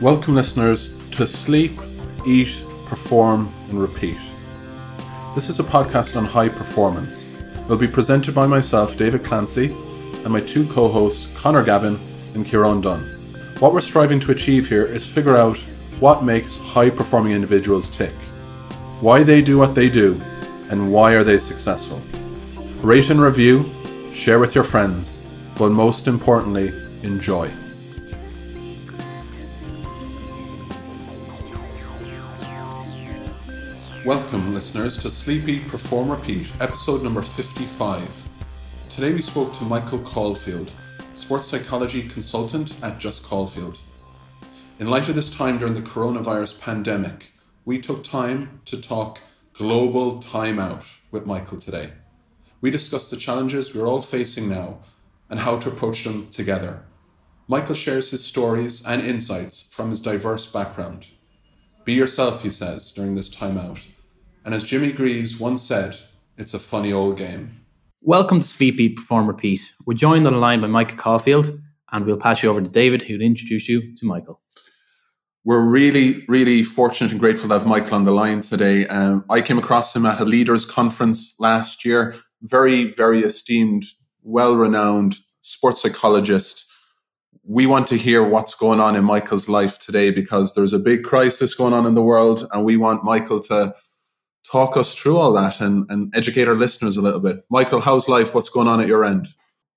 Welcome, listeners, to Sleep, Eat, Perform, and Repeat. This is a podcast on high performance. It will be presented by myself, David Clancy, and my two co hosts, Connor Gavin and Kieran Dunn. What we're striving to achieve here is figure out what makes high performing individuals tick, why they do what they do, and why are they successful. Rate and review, share with your friends, but most importantly, enjoy. Welcome, listeners, to Sleep Eat Perform Repeat, episode number 55. Today we spoke to Michael Caulfield, sports psychology consultant at Just Caulfield. In light of this time during the coronavirus pandemic, we took time to talk global timeout with Michael today. We discussed the challenges we're all facing now and how to approach them together. Michael shares his stories and insights from his diverse background. Be yourself, he says, during this timeout. And as Jimmy Greaves once said, it's a funny old game. Welcome to Sleep Eat Perform Repeat. We're joined on the line by Michael Caulfield, and we'll pass you over to David, who'll introduce you to Michael. We're really, really fortunate and grateful to have Michael on the line today. Um, I came across him at a leaders conference last year. Very, very esteemed, well renowned sports psychologist we want to hear what's going on in Michael's life today because there's a big crisis going on in the world, and we want Michael to talk us through all that and, and educate our listeners a little bit. Michael, how's life? What's going on at your end?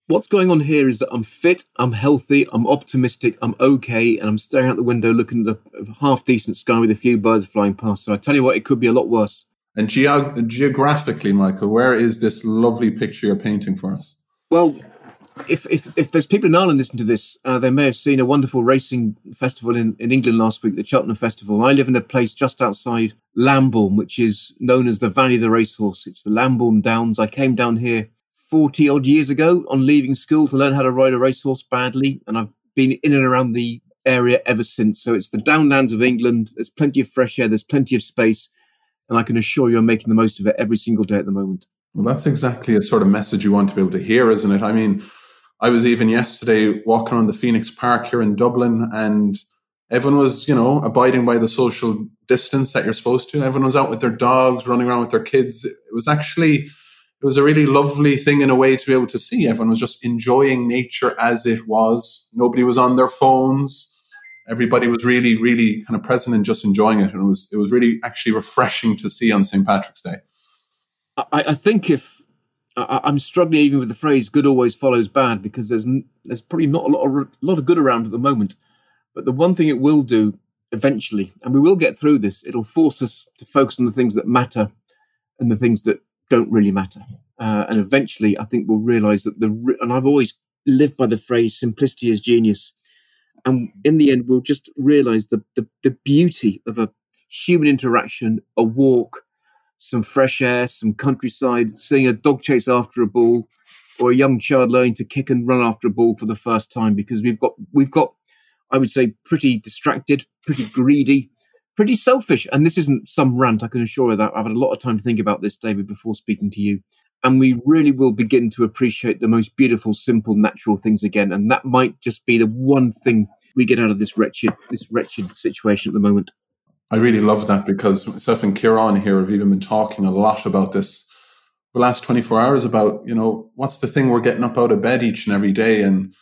What's going on here is that I'm fit, I'm healthy, I'm optimistic, I'm okay, and I'm staring out the window looking at the half decent sky with a few birds flying past. So I tell you what, it could be a lot worse. And geog- geographically, Michael, where is this lovely picture you're painting for us? Well, if, if, if there's people in Ireland listening to this, uh, they may have seen a wonderful racing festival in, in England last week, the Cheltenham Festival. I live in a place just outside Lambourn, which is known as the Valley of the Racehorse. It's the Lambourn Downs. I came down here 40 odd years ago on leaving school to learn how to ride a racehorse badly, and I've been in and around the area ever since. So it's the downlands of England. There's plenty of fresh air, there's plenty of space, and I can assure you I'm making the most of it every single day at the moment. Well, that's exactly a sort of message you want to be able to hear, isn't it? I mean, I was even yesterday walking on the Phoenix Park here in Dublin, and everyone was, you know, abiding by the social distance that you're supposed to. Everyone was out with their dogs, running around with their kids. It was actually, it was a really lovely thing in a way to be able to see. Everyone was just enjoying nature as it was. Nobody was on their phones. Everybody was really, really kind of present and just enjoying it, and it was, it was really actually refreshing to see on St. Patrick's Day. I, I think if I, am struggling even with the phrase "good always follows bad" because there's there's probably not a lot of a lot of good around at the moment. But the one thing it will do eventually, and we will get through this, it'll force us to focus on the things that matter and the things that don't really matter. Uh, and eventually, I think we'll realise that the and I've always lived by the phrase "simplicity is genius." And in the end, we'll just realise the, the the beauty of a human interaction, a walk, some fresh air, some countryside, seeing a dog chase after a ball, or a young child learning to kick and run after a ball for the first time. Because we've got we've got, I would say, pretty distracted, pretty greedy, pretty selfish. And this isn't some rant. I can assure you that I've had a lot of time to think about this, David, before speaking to you. And we really will begin to appreciate the most beautiful, simple, natural things again. And that might just be the one thing we get out of this wretched, this wretched situation at the moment. I really love that because myself and Kieran here have even been talking a lot about this the last 24 hours about, you know, what's the thing we're getting up out of bed each and every day. And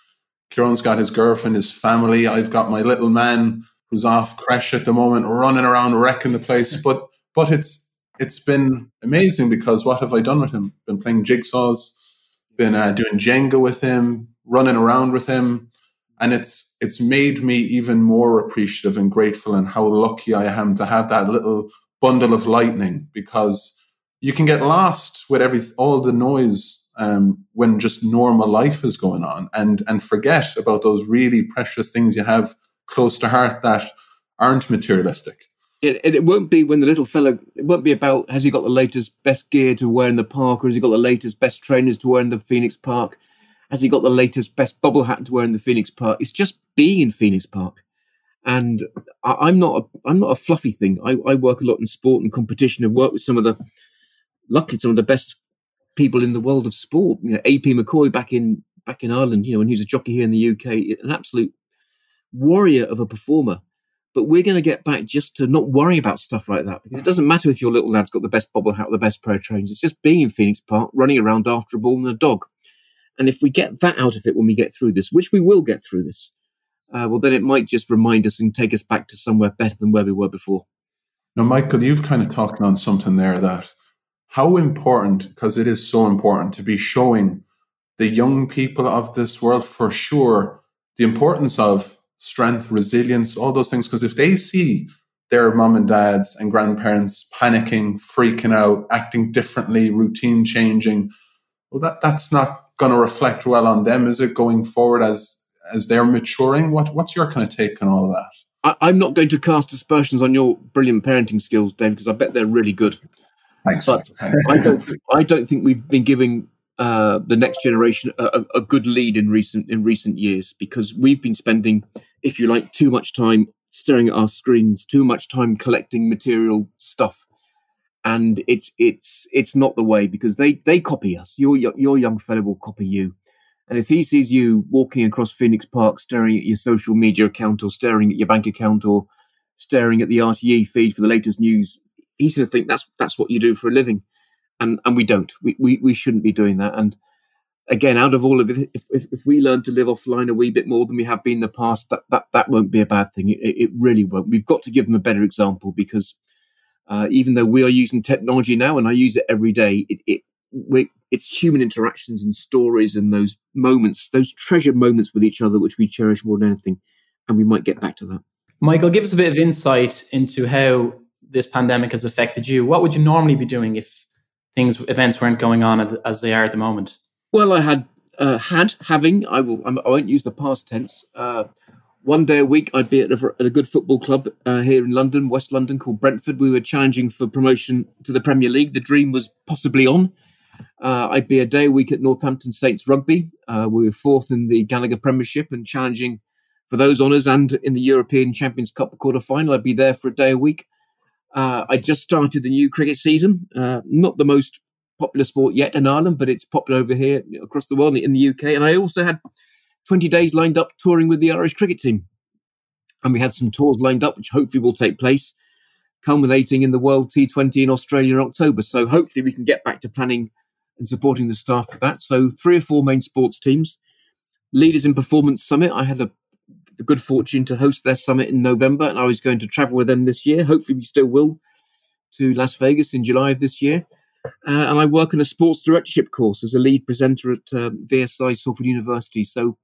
Kieran's got his girlfriend, his family. I've got my little man who's off crash at the moment, running around wrecking the place. But but it's it's been amazing because what have I done with him? Been playing jigsaws, been uh, doing Jenga with him, running around with him, and it's it's made me even more appreciative and grateful and how lucky I am to have that little bundle of lightning because you can get lost with every all the noise um, when just normal life is going on and and forget about those really precious things you have close to heart that aren't materialistic. It, it, won't be when the little fella. It won't be about has he got the latest best gear to wear in the park, or has he got the latest best trainers to wear in the Phoenix Park has he got the latest best bubble hat to wear in the Phoenix Park? It's just being in Phoenix Park. And I, am not a, I'm not a fluffy thing. I, I work a lot in sport and competition. I've worked with some of the, luckily, some of the best people in the world of sport. You know, AP McCoy back in back in Ireland. You know, when he a jockey here in the UK, an absolute warrior of a performer. But we're going to get back just to not worry about stuff like that because it doesn't matter if your little lad's got the best bobble hat or the best pair of trains. It's just being in Phoenix Park, running around after a ball and a dog. And if we get that out of it when we get through this, which we will get through this, uh, well, then it might just remind us and take us back to somewhere better than where we were before. Now, Michael, you've kind of talked on something there that how important, because it is so important to be showing the young people of this world for sure the importance of strength, resilience, all those things. Because if they see their mom and dads and grandparents panicking, freaking out, acting differently, routine changing, well, that, that's not going to reflect well on them, is it, going forward as as they're maturing? What what's your kind of take on all of that? I, am not going to cast aspersions on your brilliant parenting skills, Dave, because I bet they're really good. Thanks. But I don't I don't think we've been giving uh, the next generation a, a, good lead in recent in recent years because we've been spending, if you like, too much time staring at our screens, too much time collecting material stuff, and it's it's it's not the way because they they copy us. Your your young fellow will copy you, and if he sees you walking across Phoenix Park, staring at your social media account or staring at your bank account or staring at the RTE feed for the latest news, he's going to think that's that's what you do for a living and and we don't. We we, we shouldn't be doing that. And again, out of all of it, if, if, if we learn to live offline a wee bit more than we have been in the past, that that that won't be a bad thing. It, it really won't. We've got to give them a better example because uh, even though we are using technology now, and I use it every day, it, it we, it's human interactions and stories and those moments, those treasured moments with each other, which we cherish more than anything. And we might get back to that. Michael, give us a bit of insight into how this pandemic has affected you. What would you normally be doing if things events weren't going on as they are at the moment? Well, I had uh, had having I will I won't use the past tense. Uh, one day a week, I'd be at a, at a good football club uh, here in London, West London, called Brentford. We were challenging for promotion to the Premier League. The dream was possibly on. Uh, I'd be a day a week at Northampton Saints Rugby. Uh, we were fourth in the Gallagher Premiership and challenging for those honours and in the European Champions Cup quarter final. I'd be there for a day a week. Uh, I just started the new cricket season. Uh, not the most popular sport yet in Ireland, but it's popular over here across the world in the UK. And I also had 20 days lined up touring with the Irish cricket team. And we had some tours lined up, which hopefully will take place, culminating in the World T20 in Australia in October. So hopefully we can get back to planning and supporting the staff for that. So three or four main sports teams. Leaders in Performance Summit. I had a the good fortune to host their summit in November, and I was going to travel with them this year. Hopefully, we still will to Las Vegas in July of this year. Uh, and I work on a sports directorship course as a lead presenter at um, VSI Salford University. So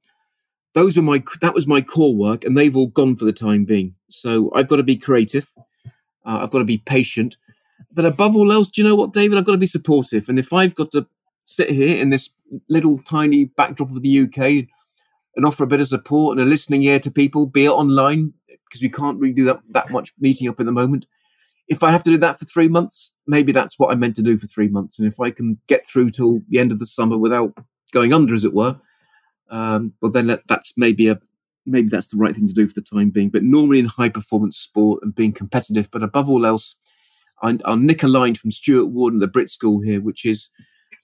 those were my that was my core work, and they've all gone for the time being. So I've got to be creative. Uh, I've got to be patient, but above all else, do you know what, David? I've got to be supportive. And if I've got to sit here in this little tiny backdrop of the UK and offer a bit of support and a listening ear to people, be it online, because we can't really do that, that much meeting up at the moment. If I have to do that for three months, maybe that's what I meant to do for three months. And if I can get through till the end of the summer without going under, as it were, um, well, then that, that's maybe a maybe that's the right thing to do for the time being. But normally in high performance sport and being competitive, but above all else, I, I'll nick a line from Stuart Ward the Brit School here, which is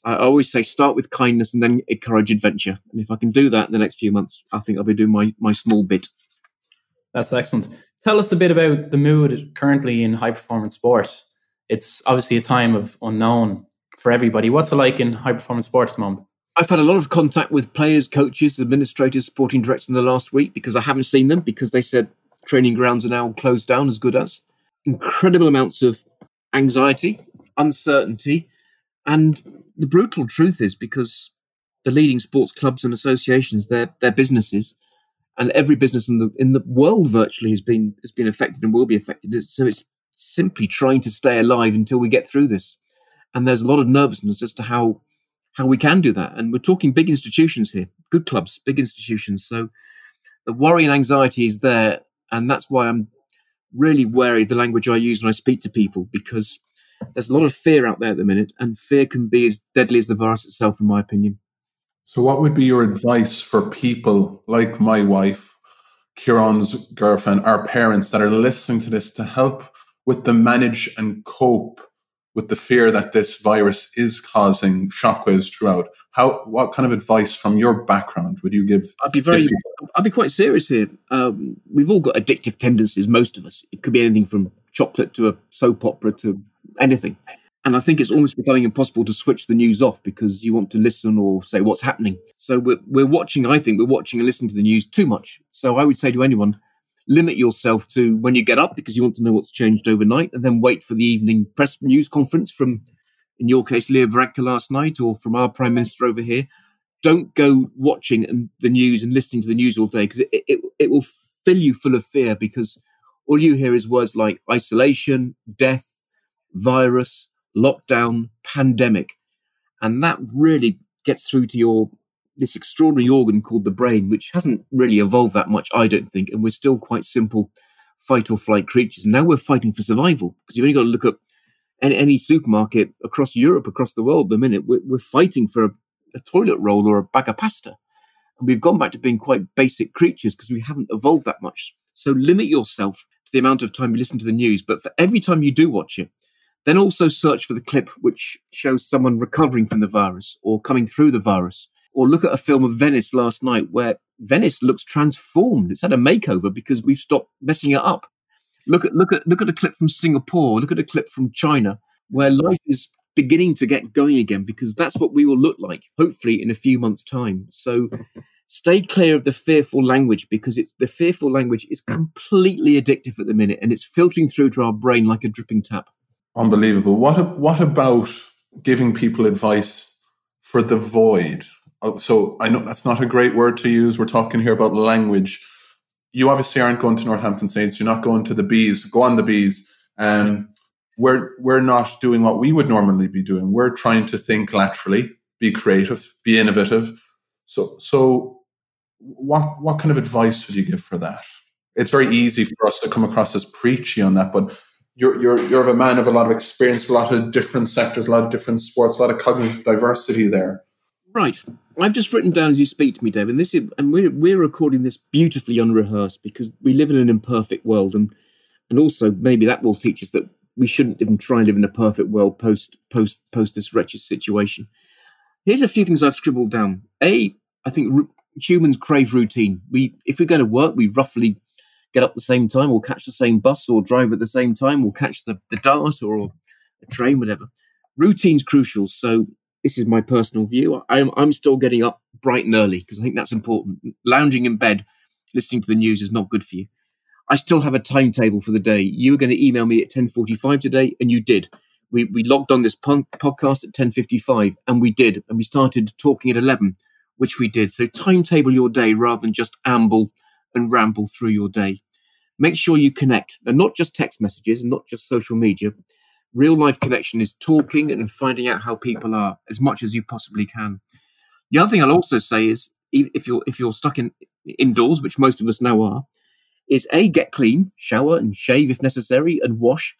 I always say start with kindness and then encourage adventure. And if I can do that in the next few months, I think I'll be doing my, my small bit. That's excellent. Tell us a bit about the mood currently in high performance sport. It's obviously a time of unknown for everybody. What's it like in high performance sport at the moment? I've had a lot of contact with players, coaches, administrators, sporting directors in the last week because I haven't seen them because they said training grounds are now closed down as good as. Incredible amounts of anxiety, uncertainty, and the brutal truth is because the leading sports clubs and associations, they're, they're businesses, and every business in the in the world virtually has been has been affected and will be affected. So it's simply trying to stay alive until we get through this. And there's a lot of nervousness as to how how we can do that. And we're talking big institutions here, good clubs, big institutions. So the worry and anxiety is there, and that's why I'm really wary of the language I use when I speak to people because there's a lot of fear out there at the minute, and fear can be as deadly as the virus itself, in my opinion. So, what would be your advice for people like my wife, Kieran's girlfriend, our parents that are listening to this to help with the manage and cope with the fear that this virus is causing shockwaves throughout. How, what kind of advice from your background would you give? I'd be very, I'd be quite serious here. Um, we've all got addictive tendencies, most of us. It could be anything from chocolate to a soap opera to anything. And I think it's almost becoming impossible to switch the news off because you want to listen or say what's happening. So we're, we're watching, I think we're watching and listening to the news too much. So I would say to anyone, limit yourself to when you get up because you want to know what's changed overnight and then wait for the evening press news conference from, in your case, Leo Varadkar last night or from our prime minister over here. Don't go watching the news and listening to the news all day because it, it, it will fill you full of fear because all you hear is words like isolation, death, virus, lockdown, pandemic. And that really gets through to your this extraordinary organ called the brain, which hasn't really evolved that much, I don't think, and we're still quite simple fight or flight creatures. Now we're fighting for survival because you've only got to look at any, any supermarket across Europe, across the world. The minute we're, we're fighting for a, a, toilet roll or a bag of pasta, and we've gone back to being quite basic creatures because we haven't evolved that much. So limit yourself to the amount of time you listen to the news. But for every time you do watch it, then also search for the clip which shows someone recovering from the virus or coming through the virus. Or look at a film of Venice last night where Venice looks transformed. It's had a makeover because we've stopped messing it up. Look at look at look at a clip from Singapore. Look at a clip from China where life is beginning to get going again because that's what we will look like hopefully in a few months time. So stay clear of the fearful language because it's the fearful language is completely addictive at the minute and it's filtering through to our brain like a dripping tap. Unbelievable. What what about giving people advice for the void? Oh, so I know that's not a great word to use. We're talking here about language. You obviously aren't going to Northampton Saints. You're not going to the bees. Go on the bees. Um, we're we're not doing what we would normally be doing. We're trying to think laterally, be creative, be innovative. So so what what kind of advice would you give for that? It's very easy for us to come across as preachy on that, but you're you're you're a man of a lot of experience, a lot of different sectors, a lot of different sports, a lot of cognitive diversity there. Right. I've just written down as you speak to me, David. And this is, and we're we're recording this beautifully unrehearsed because we live in an imperfect world, and and also maybe that will teach us that we shouldn't even try and live in a perfect world post post post this wretched situation. Here's a few things I've scribbled down. A, I think r- humans crave routine. We, if we're going to work, we roughly get up the same time, or catch the same bus, or drive at the same time, or catch the the dart, or, or a train, whatever. Routine's crucial. So this is my personal view. I'm I'm still getting up bright and early because I think that's important. Lounging in bed, listening to the news is not good for you. I still have a timetable for the day. You were going to email me at 10:45 today, and you did. We we logged on this punk podcast at 10:55, and we did, and we started talking at 11, which we did. So timetable your day rather than just amble and ramble through your day. Make sure you connect, and not just text messages and not just social media real life connection is talking and finding out how people are as much as you possibly can. The other thing I'll also say is if you're if you're stuck in indoors, which most of us now are, is a get clean, shower and shave if necessary, and wash.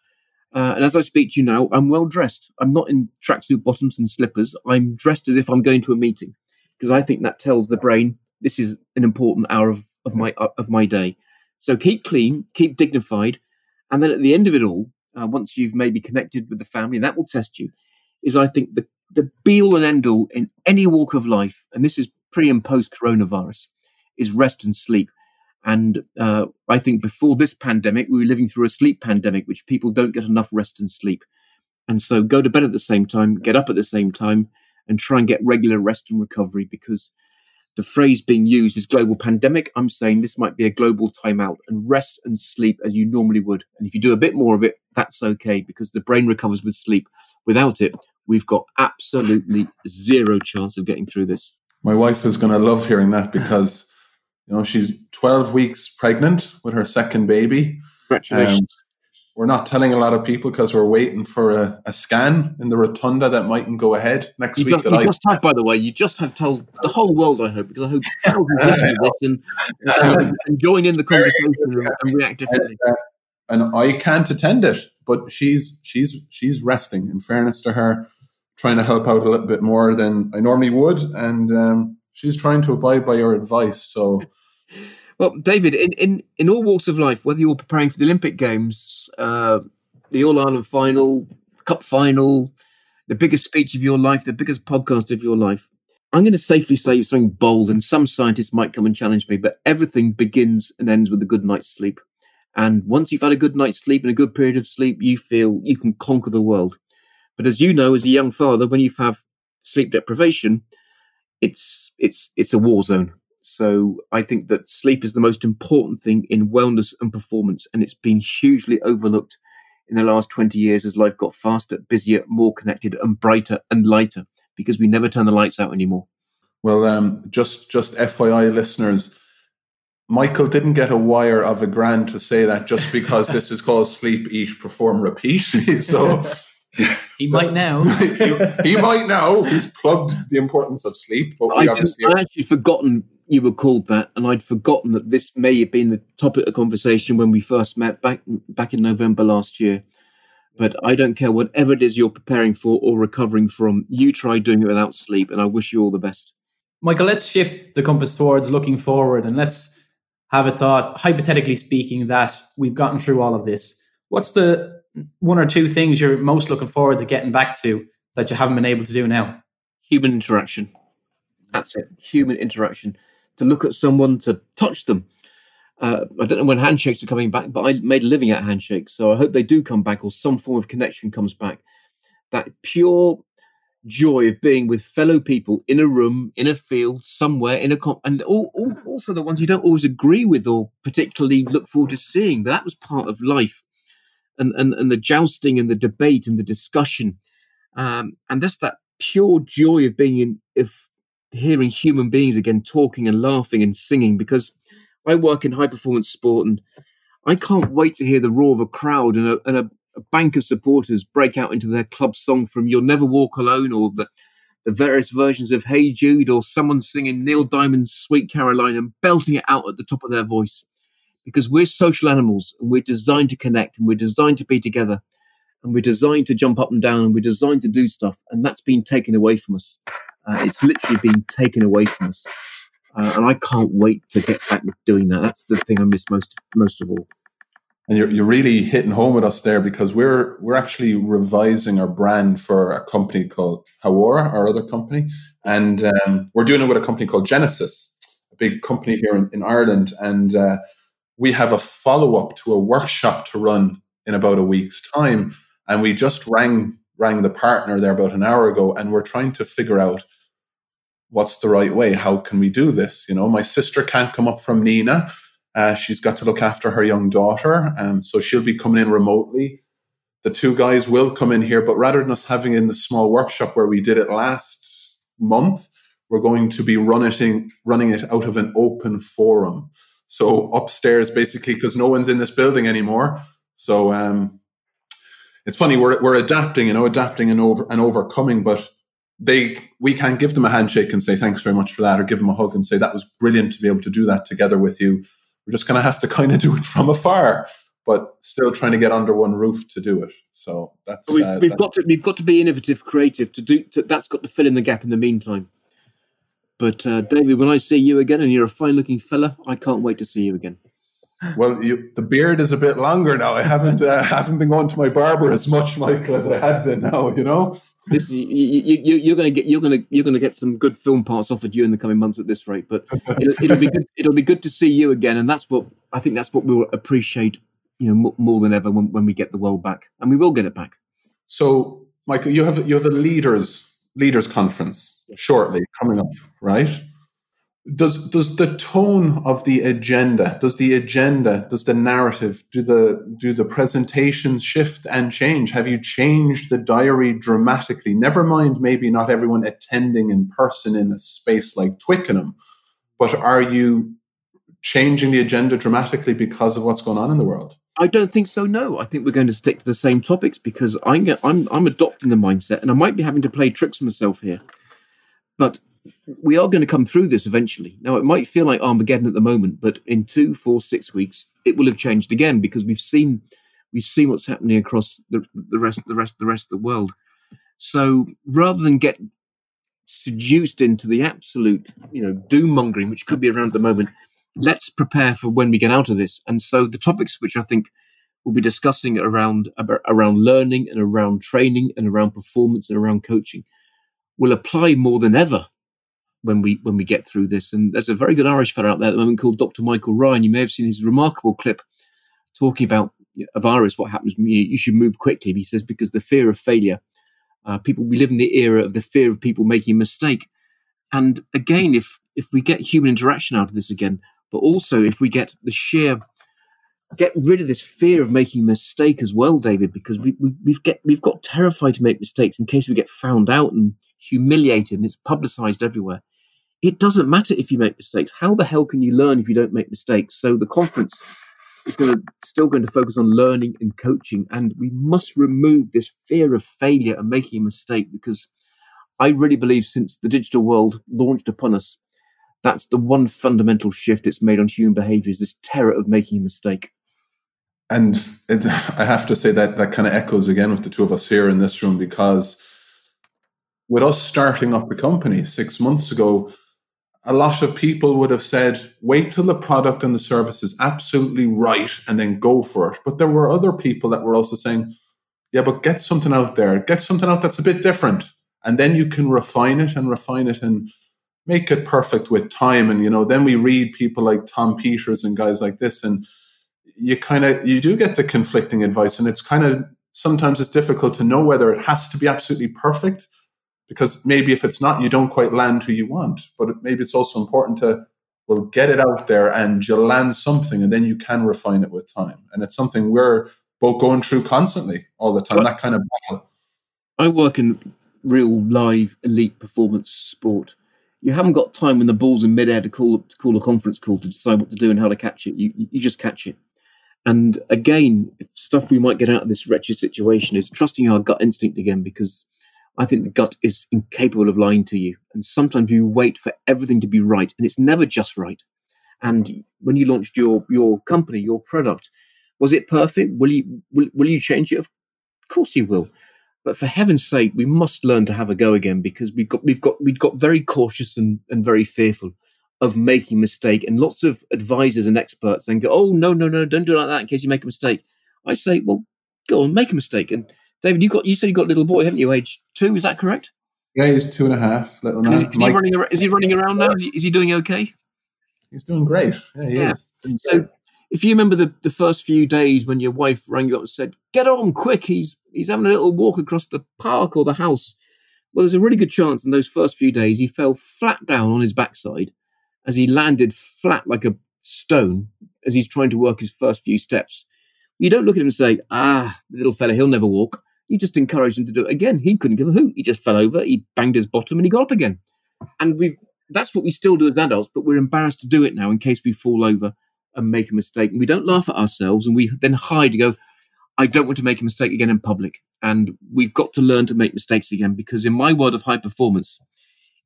Uh, and as I speak to you now, I'm well dressed. I'm not in tracksuit bottoms and slippers. I'm dressed as if I'm going to a meeting because I think that tells the brain this is an important hour of, of my of my day. So keep clean, keep dignified, and then at the end of it all, uh, once you've maybe connected with the family, and that will test you, is I think the, the be all and end all in any walk of life, and this is pre and post coronavirus, is rest and sleep. And uh, I think before this pandemic, we were living through a sleep pandemic, which people don't get enough rest and sleep. And so go to bed at the same time, get up at the same time, and try and get regular rest and recovery because the phrase being used is global pandemic. I'm saying this might be a global timeout and rest and sleep as you normally would. And if you do a bit more of it, that's okay because the brain recovers with sleep. Without it, we've got absolutely zero chance of getting through this. My wife is going to love hearing that because, you know, she's 12 weeks pregnant with her second baby. Congratulations. Um, we're not telling a lot of people because we're waiting for a, a, scan in the rotunda that mightn't go ahead next you week. Just, you I... just have, by the way, you just have told the whole world. I hope because I hope thousands listen and, and, join in the conversation and, and react differently. And, uh, and I can't attend it, but she's she's she's resting. In fairness to her, trying to help out a little bit more than I normally would, and um, she's trying to abide by your advice. So. Well, David, in, in, in all walks of life, whether you're preparing for the Olympic Games, uh, the All Ireland final, cup final, the biggest speech of your life, the biggest podcast of your life. I'm going to safely say something bold, and some scientists might come and challenge me, but everything begins and ends with a good night's sleep. And once you've had a good night's sleep and a good period of sleep, you feel you can conquer the world. But as you know, as a young father, when you have sleep deprivation, it's it's it's a war zone. So I think that sleep is the most important thing in wellness and performance, and it's been hugely overlooked in the last 20 years as life got faster, busier, more connected, and brighter and lighter because we never turn the lights out anymore. Well, um, just just FYI, listeners, Michael didn't get a wire of a grand to say that just because this is called sleep, eat, perform, repeat. so he might now. he, he, might now. He's plugged the importance of sleep. But I, obviously I actually forgotten you were called that, and I'd forgotten that this may have been the topic of conversation when we first met back back in November last year. But I don't care whatever it is you're preparing for or recovering from. You try doing it without sleep, and I wish you all the best. Michael, let's shift the compass towards looking forward, and let's have a thought, hypothetically speaking, that we've gotten through all of this. What's the one or two things you're most looking forward to getting back to that you haven't been able to do now? Human interaction. That's it. Human interaction. To look at someone, to touch them. Uh, I don't know when handshakes are coming back, but I made a living at handshakes, so I hope they do come back or some form of connection comes back. That pure joy of being with fellow people in a room, in a field, somewhere, in a comp, and all, all, also the ones you don't always agree with or particularly look forward to seeing. But That was part of life and, and, and the jousting and the debate and the discussion. Um, and that's that pure joy of being in, of hearing human beings again talking and laughing and singing because I work in high performance sport and I can't wait to hear the roar of a crowd and a, and a, a bank of supporters break out into their club song from You'll Never Walk Alone or the, the various versions of Hey Jude or someone singing Neil Diamond's Sweet Caroline and belting it out at the top of their voice. Because we're social animals and we're designed to connect and we're designed to be together and we're designed to jump up and down and we're designed to do stuff and that's been taken away from us. Uh, it's literally been taken away from us. Uh, and i can't wait to get back to doing that. That's the thing i miss most most of all and you're, you're really hitting home with us there because we're we're actually revising our brand for a company called Hawara, our other company, and um, we're doing it with a company called Genesis, a big company here in, in Ireland, and uh, we have a follow up to a workshop to run in about a week's time. And we just rang rang the partner there about an hour ago, and we're trying to figure out what's the right way. How can we do this? You know, my sister can't come up from Nenagh. Uh, she's got to look after her young daughter, um, so she'll be coming in remotely. The two guys will come in here, but rather than us having in the small workshop where we did it last month, we're going to be running running it out of an open forum. So upstairs, basically, because no one's in this building anymore. So um, it's funny we're we're adapting, you know, adapting and over and overcoming, but they we can't give them a handshake and say thanks very much for that, or give them a hug and say that was brilliant to be able to do that together with you. We're just going to have to kind of do it from afar, but still trying to get under one roof to do it. So that's we've, uh, we've got to we've got to be innovative, creative to do. To, that's got to fill in the gap in the meantime. But uh, David, when I see you again, and you're a fine-looking fella, I can't wait to see you again. Well, you, the beard is a bit longer now. I haven't uh, haven't been going to my barber as much, Michael, as I had been. Now, you know. Listen, you, you, you, are going to get you're going to you're going to get some good film parts offered you in the coming months at this rate. But it'll, it'll, be good. It'll be good to see you again, and that's what I think. That's what we'll appreciate, you know, more, than ever when, when we get the world back, and we will get it back. So, Michael, you have you have a leaders leaders conference shortly coming up, right? Does does the tone of the agenda, does the agenda, does the narrative, do the do the presentations shift and change? Have you changed the diary dramatically? Never mind, maybe not everyone attending in person in a space like Twickenham, but are you changing the agenda dramatically because of what's going on in the world? I don't think so. No, I think we're going to stick to the same topics because I'm I'm I'm adopting the mindset, and I might be having to play tricks myself here, but we are going to come through this eventually. Now, it might feel like Armageddon at the moment, but in two, four, six weeks, it will have changed again because we've seen we've seen what's happening across the the rest the rest the rest of the world. So rather than get seduced into the absolute you know doom mongering which could be around at the moment let's prepare for when we get out of this. And so the topics which I think we'll be discussing around around learning and around training and around performance and around coaching will apply more than ever when we when we get through this. And there's a very good Irish fellow out there at the moment called Dr. Michael Ryan. You may have seen his remarkable clip talking about a virus, what happens you, should move quickly. He says because the fear of failure, uh, people we live in the era of the fear of people making a mistake. And again, if if we get human interaction out of this again, but also if we get the sheer get rid of this fear of making a mistake as well, David, because we, we, we've get we've got terrified to make mistakes in case we get found out and humiliated, and it's publicized everywhere. It doesn't matter if you make mistakes. How the hell can you learn if you don't make mistakes? So the conference is going to still going to focus on learning and coaching, and we must remove this fear of failure and making a mistake because I really believe since the digital world launched upon us, that's the one fundamental shift it's made on human behavior is this terror of making a mistake. And it, I have to say that that kind of echoes again with the two of us here in this room because with us starting up a company six months ago, a lot of people would have said, wait till the product and the service is absolutely right and then go for it. But there were other people that were also saying, yeah, but get something out there, get something out that's a bit different. And then you can refine it and refine it and make it perfect with time. And, you know, then we read people like Tom Peters and guys like this, and you kind of, you do get the conflicting advice. And it's kind of, sometimes it's difficult to know whether it has to be absolutely perfect because maybe if it's not, you don't quite land who you want. But maybe it's also important to well get it out there and you'll land something, and then you can refine it with time. And it's something we're both going through constantly all the time. But that kind of battle. I work in real live elite performance sport. You haven't got time when the ball's in midair to call to call a conference call to decide what to do and how to catch it. You you just catch it. And again, stuff we might get out of this wretched situation is trusting our gut instinct again because I think the gut is incapable of lying to you. And sometimes you wait for everything to be right, and it's never just right. And when you launched your your company, your product, was it perfect? Will you will, will you change it? Of course you will. But for heaven's sake, we must learn to have a go again because we've got we've got we've got very cautious and, and very fearful of making mistake. And lots of advisors and experts then go, Oh no, no, no, don't do it like that in case you make a mistake. I say, Well, go on, make a mistake. And David, you got you said you got a little boy, haven't you? Age two, is that correct? Yeah, he's two and a half. Little. Is, is, he running, is, he running, around now? Is he, is he doing okay? He's doing great. Yeah, he yeah. is. So, if you remember the, the first few days when your wife rang you up and said, "Get on quick, he's he's having a little walk across the park or the house," well, there's a really good chance in those first few days he fell flat down on his backside as he landed flat like a stone as he's trying to work his first few steps. You don't look at him and say, "Ah, little fella, he'll never walk." You just encouraged him to do it again. He couldn't give a hoot. He just fell over, he banged his bottom, and he got up again. And we've that's what we still do as adults, but we're embarrassed to do it now in case we fall over and make a mistake. And we don't laugh at ourselves and we then hide and go, I don't want to make a mistake again in public. And we've got to learn to make mistakes again because in my world of high performance,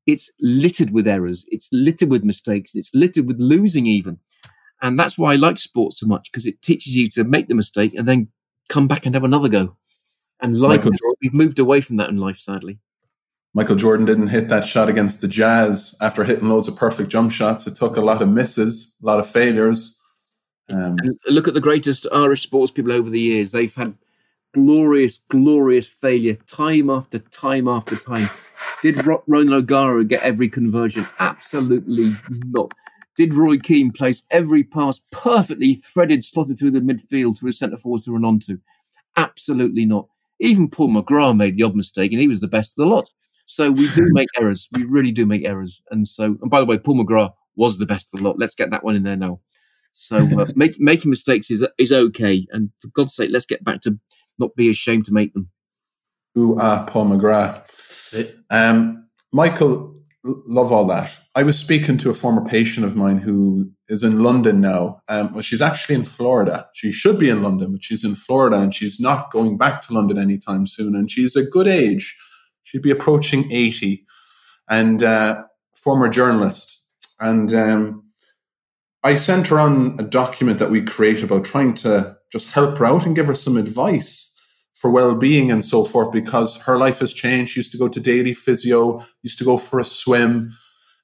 it's littered with errors. It's littered with mistakes. It's littered with losing even. And that's why I like sports so much because it teaches you to make the mistake and then come back and have another go. And life, we've moved away from that in life, sadly. Michael Jordan didn't hit that shot against the Jazz after hitting loads of perfect jump shots. It took a lot of misses, a lot of failures. Um, look at the greatest Irish sports people over the years. They've had glorious, glorious failure time after time after time. Did Ronan O'Gara get every conversion? Absolutely not. Did Roy Keane place every pass perfectly threaded, slotted through the midfield to his centre forward to run onto? Absolutely not. Even Paul McGrath made the odd mistake, and he was the best of the lot. So we do make errors. We really do make errors. And so, and by the way, Paul McGrath was the best of the lot. Let's get that one in there now. So uh, make, making mistakes is is okay. And for God's sake, let's get back to not be ashamed to make them. Who are Paul McGrath. Um, Michael, love all that. I was speaking to a former patient of mine who is in London now. Um, well, she's actually in Florida. She should be in London, but she's in Florida and she's not going back to London anytime soon. And she's a good age. She'd be approaching 80 and uh, former journalist. And um, I sent her on a document that we create about trying to just help her out and give her some advice for well-being and so forth because her life has changed. She used to go to daily physio, used to go for a swim,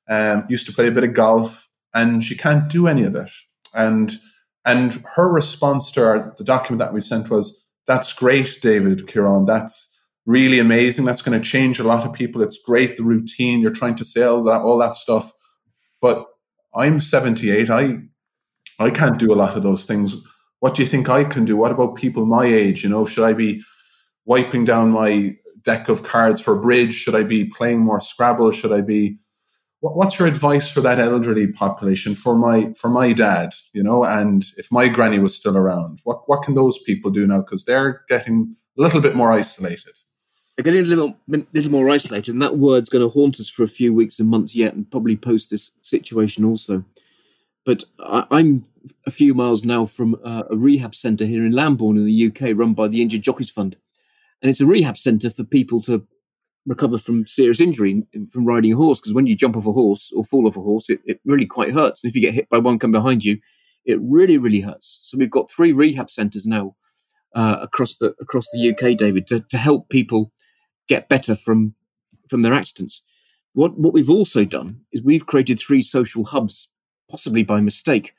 um, used to play a bit of golf, and she can't do any of it. And And her response to our, the document that we sent was, "That's great, David Kieran. That's really amazing. That's going to change a lot of people. It's great the routine. You're trying to sell that all that stuff, but I'm 78. I I can't do a lot of those things. What do you think I can do? What about people my age? You know, should I be wiping down my deck of cards for bridge? Should I be playing more Scrabble? Should I be what's your advice for that elderly population for my for my dad you know and if my granny was still around what what can those people do now because they're getting a little bit more isolated they're getting a little little more isolated and that word's going to haunt us for a few weeks and months yet and probably post this situation also but I, am a few miles now from uh, a rehab centre here in Lambourn in the UK run by the Injured Jockeys Fund and it's a rehab centre for people to recover from serious injury from riding a horse because when you jump off a horse or fall off a horse, it, it really quite hurts. And if you get hit by one coming behind you, it really, really hurts. So we've got three rehab centres now uh, across the across the UK, David, to, to help people get better from from their accidents. What what we've also done is we've created three social hubs, possibly by mistake,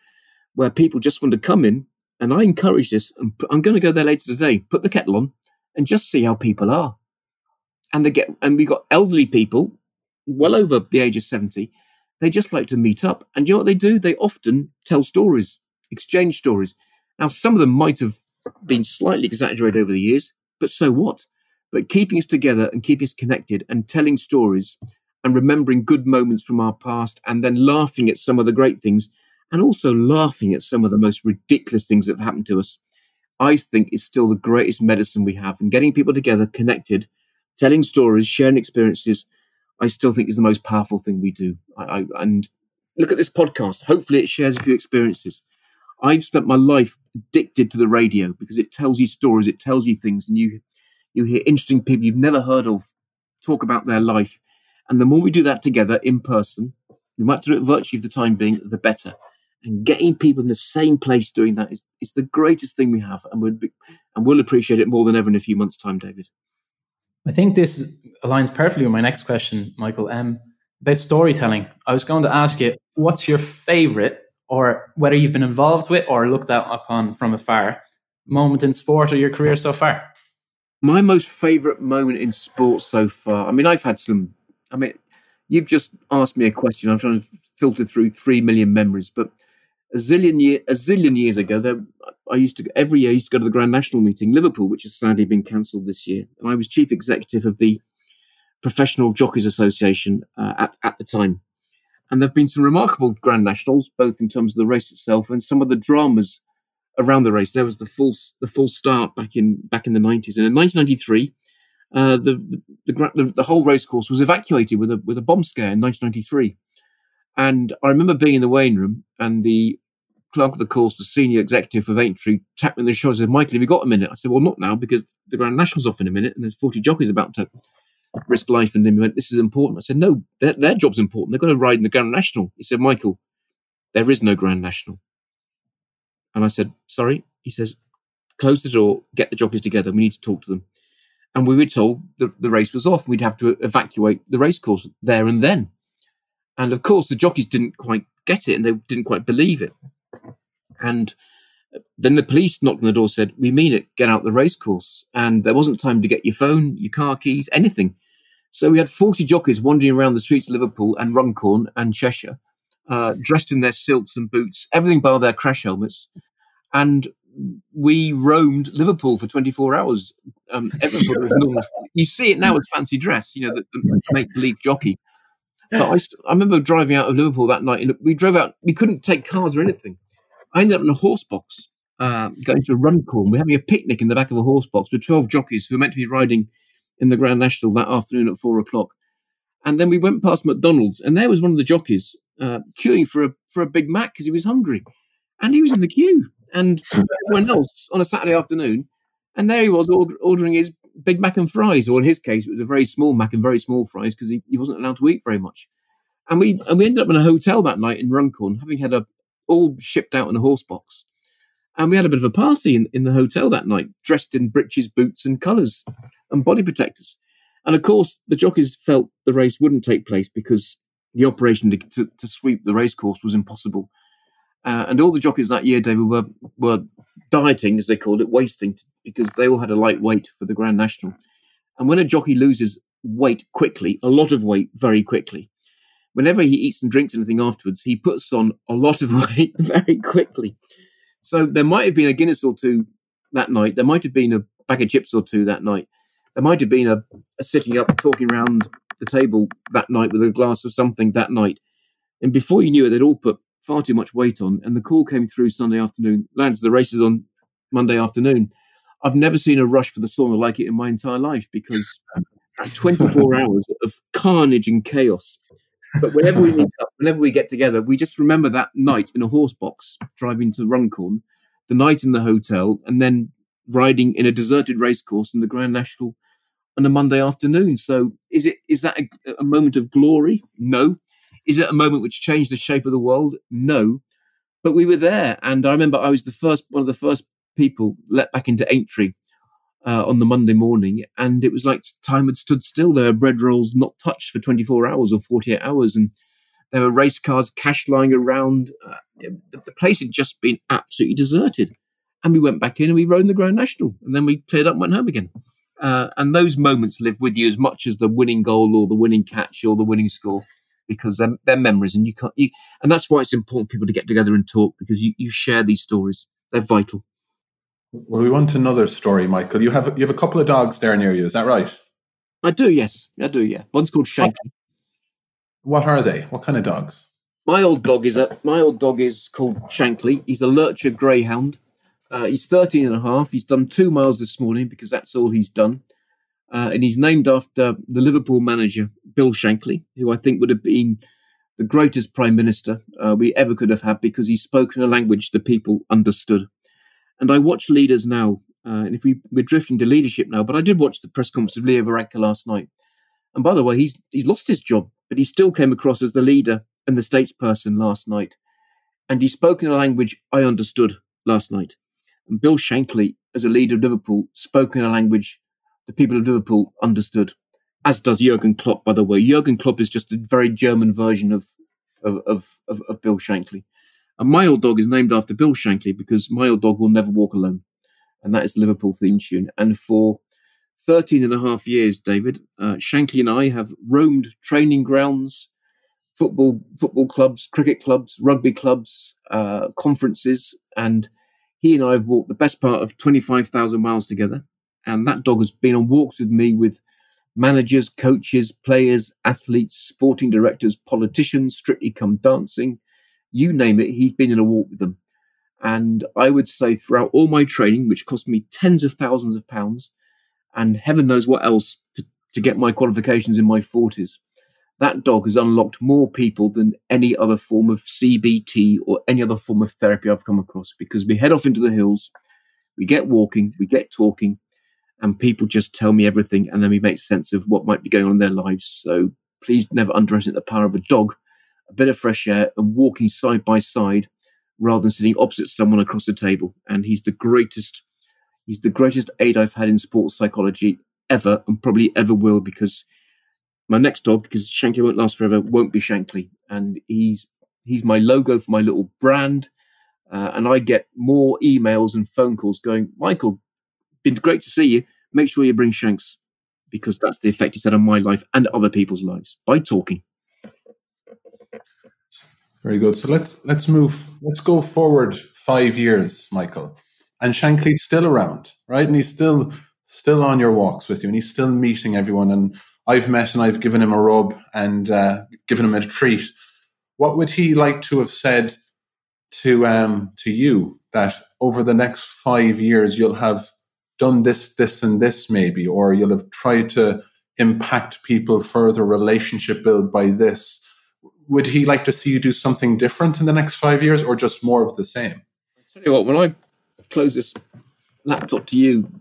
where people just want to come in. And I encourage this. And I'm going to go there later today. Put the kettle on and just see how people are and they get and we got elderly people well over the age of 70 they just like to meet up and you know what they do they often tell stories exchange stories now some of them might have been slightly exaggerated over the years but so what but keeping us together and keeping us connected and telling stories and remembering good moments from our past and then laughing at some of the great things and also laughing at some of the most ridiculous things that have happened to us i think is still the greatest medicine we have and getting people together connected telling stories, sharing experiences, I still think is the most powerful thing we do. I, I, and look at this podcast. Hopefully, it shares a few experiences. I've spent my life addicted to the radio because it tells you stories, it tells you things, and you you hear interesting people you've never heard of talk about their life. And the more we do that together in person, we might do it virtually for the time being, the better. And getting people in the same place doing that is, is the greatest thing we have, and we'll be, and we'll appreciate it more than ever in a few months' time, David. I think this aligns perfectly with my next question, Michael. Um, about storytelling. I was going to ask you, what's your favorite, or whether you've been involved with or looked out upon from afar, moment in sport or your career so far? My most favorite moment in sport so far. I mean, I've had some. I mean, you've just asked me a question. I'm trying to filter through three million memories, but a zillion year, a zillion years ago, there, I used to every year I used to go to the Grand National meeting, Liverpool, which has sadly been cancelled this year, and I was chief executive of the Professional Jockeys Association uh, at at the time. And there have been some remarkable Grand Nationals, both in terms of the race itself and some of the dramas around the race. There was the full the full start back in back in the nineties, and in 1993. Uh, the, the, the the whole racecourse was evacuated with a with a bomb scare in 1993, and I remember being in the weighing room, and the clerk of the course, the senior executive of Aintree, tapped me on the shoulder and said, Michael, have you got a minute? I said, well, not now because the Grand National's off in a minute and there's 40 jockeys about to risk life. And then he went, this is important. I said, no, their, their job's important. They've got to ride in the Grand National. He said, Michael, there is no Grand National. And I said, sorry. He says, close the door, get the jockeys together. We need to talk to them. And we were told the, the race was off. We'd have to evacuate the racecourse there and then. And of course, the jockeys didn't quite get it and they didn't quite believe it. And then the police knocked on the door, said, "We mean it. Get out the racecourse." And there wasn't time to get your phone, your car keys, anything. So we had forty jockeys wandering around the streets of Liverpool and Runcorn and Cheshire, uh, dressed in their silks and boots, everything bar their crash helmets, and we roamed Liverpool for 24 hours. Um, you see it now as fancy dress, you know, the, the make believe jockey. But I, I remember driving out of Liverpool that night, and we drove out. We couldn't take cars or anything. I ended up in a horse box, uh, going to a Runcorn. We're having a picnic in the back of a horse box with 12 jockeys who were meant to be riding in the Grand National that afternoon at four o'clock. And then we went past McDonald's, and there was one of the jockeys uh, queuing for a for a Big Mac because he was hungry, and he was in the queue, and everyone else on a Saturday afternoon, and there he was ordering his Big Mac and fries, or in his case, it was a very small Mac and very small fries because he, he wasn't allowed to eat very much. And we and we ended up in a hotel that night in Runcorn, having had a, all shipped out in a horse box. And we had a bit of a party in, in the hotel that night, dressed in breeches, boots, and colours and body protectors. And of course, the jockeys felt the race wouldn't take place because the operation to, to, to sweep the racecourse was impossible. Uh, and all the jockeys that year, David, were were dieting, as they called it, wasting, because they all had a light weight for the Grand National. And when a jockey loses weight quickly, a lot of weight very quickly, whenever he eats and drinks anything afterwards, he puts on a lot of weight very quickly. So there might have been a Guinness or two that night. There might have been a bag of chips or two that night. There might have been a, a sitting up talking around the table that night with a glass of something that night. And before you knew it, they'd all put far too much weight on. And the call came through Sunday afternoon. Lads, the race is on Monday afternoon. I've never seen a rush for the sauna like it in my entire life because 24 hours of carnage and chaos. But whenever we meet up, whenever we get together, we just remember that night in a horse box driving to Runcorn, the night in the hotel, and then riding in a deserted racecourse in the Grand National on a Monday afternoon. So is it is that a, a moment of glory? No. Is it a moment which changed the shape of the world? No. But we were there, and I remember I was the first one of the first people let back into Aintree uh, on the Monday morning, and it was like time had stood still. There were bread rolls not touched for 24 hours or 48 hours, and there were race cars, cash lying around. Uh, the place had just been absolutely deserted. And we went back in and we rode in the Grand National, and then we cleared up and went home again. Uh, and those moments live with you as much as the winning goal or the winning catch or the winning score because they're, they're memories and you can't you, and that's why it's important people to get together and talk because you, you share these stories. They're vital. Well we want another story michael. You have you have a couple of dogs there near you is that right? I do yes. I do yeah. One's called shankly what are they? What kind of dogs? My old dog is a my old dog is called shankly. He's a lurcher greyhound. Uh, he's 13 and a half. He's done two miles this morning because that's all he's done uh, and he's named after the Liverpool manager, Bill Shankly, who I think would have been the greatest prime minister uh, we ever could have had because he spoke in a language the people understood. And I watch leaders now, uh, and if we, we're drifting to leadership now, but I did watch the press conference of Leo Varadkar last night. And by the way, he's he's lost his job, but he still came across as the leader and the statesperson last night. And he spoke in a language I understood last night. And Bill Shankly, as a leader of Liverpool, spoke in a language the people of Liverpool understood, as does Jurgen Klopp, by the way. Jurgen Klopp is just a very German version of of, of, of, Bill Shankly. And my old dog is named after Bill Shankly because my old dog will never walk alone. And that is the Liverpool theme tune. And for 13 and a half years, David, uh, Shankly and I have roamed training grounds, football, football clubs, cricket clubs, rugby clubs, uh, conferences. And he and I have walked the best part of 25,000 miles together. And that dog has been on walks with me with managers, coaches, players, athletes, sporting directors, politicians, strictly come dancing, you name it, he's been in a walk with them. And I would say throughout all my training, which cost me tens of thousands of pounds, and heaven knows what else to, to get my qualifications in my 40s, that dog has unlocked more people than any other form of CBT or any other form of therapy I've come across because we head off into the hills, we get walking, we get talking, and people just tell me everything and then we make sense of what might be going on in their lives. So please never underestimate the power of a dog, a bit of fresh air and walking side by side rather than sitting opposite someone across the table. And he's the greatest, he's the greatest aid I've had in sports psychology ever and probably ever will because my next dog, because Shankly won't last forever, won't be Shankly. And he's, he's my logo for my little brand. Uh, and I get more emails and phone calls going, Michael, been great to see you make sure you bring Shanks because that's the effect he's had on my life and other people's lives by talking. Very good. So let's let's move. Let's go forward five years, Michael. And Shankly's still around, right? And he's still still on your walks with you, and he's still meeting everyone. And I've met and I've given him a rub and uh, given him a treat. What would he like to have said to um, to you that over the next five years you'll have done this, this, and this, maybe, or you'll have tried to impact people further, relationship build by this. Would he like to see you do something different in the next five years, or just more of the same? I'll tell you what, when I close this laptop to you,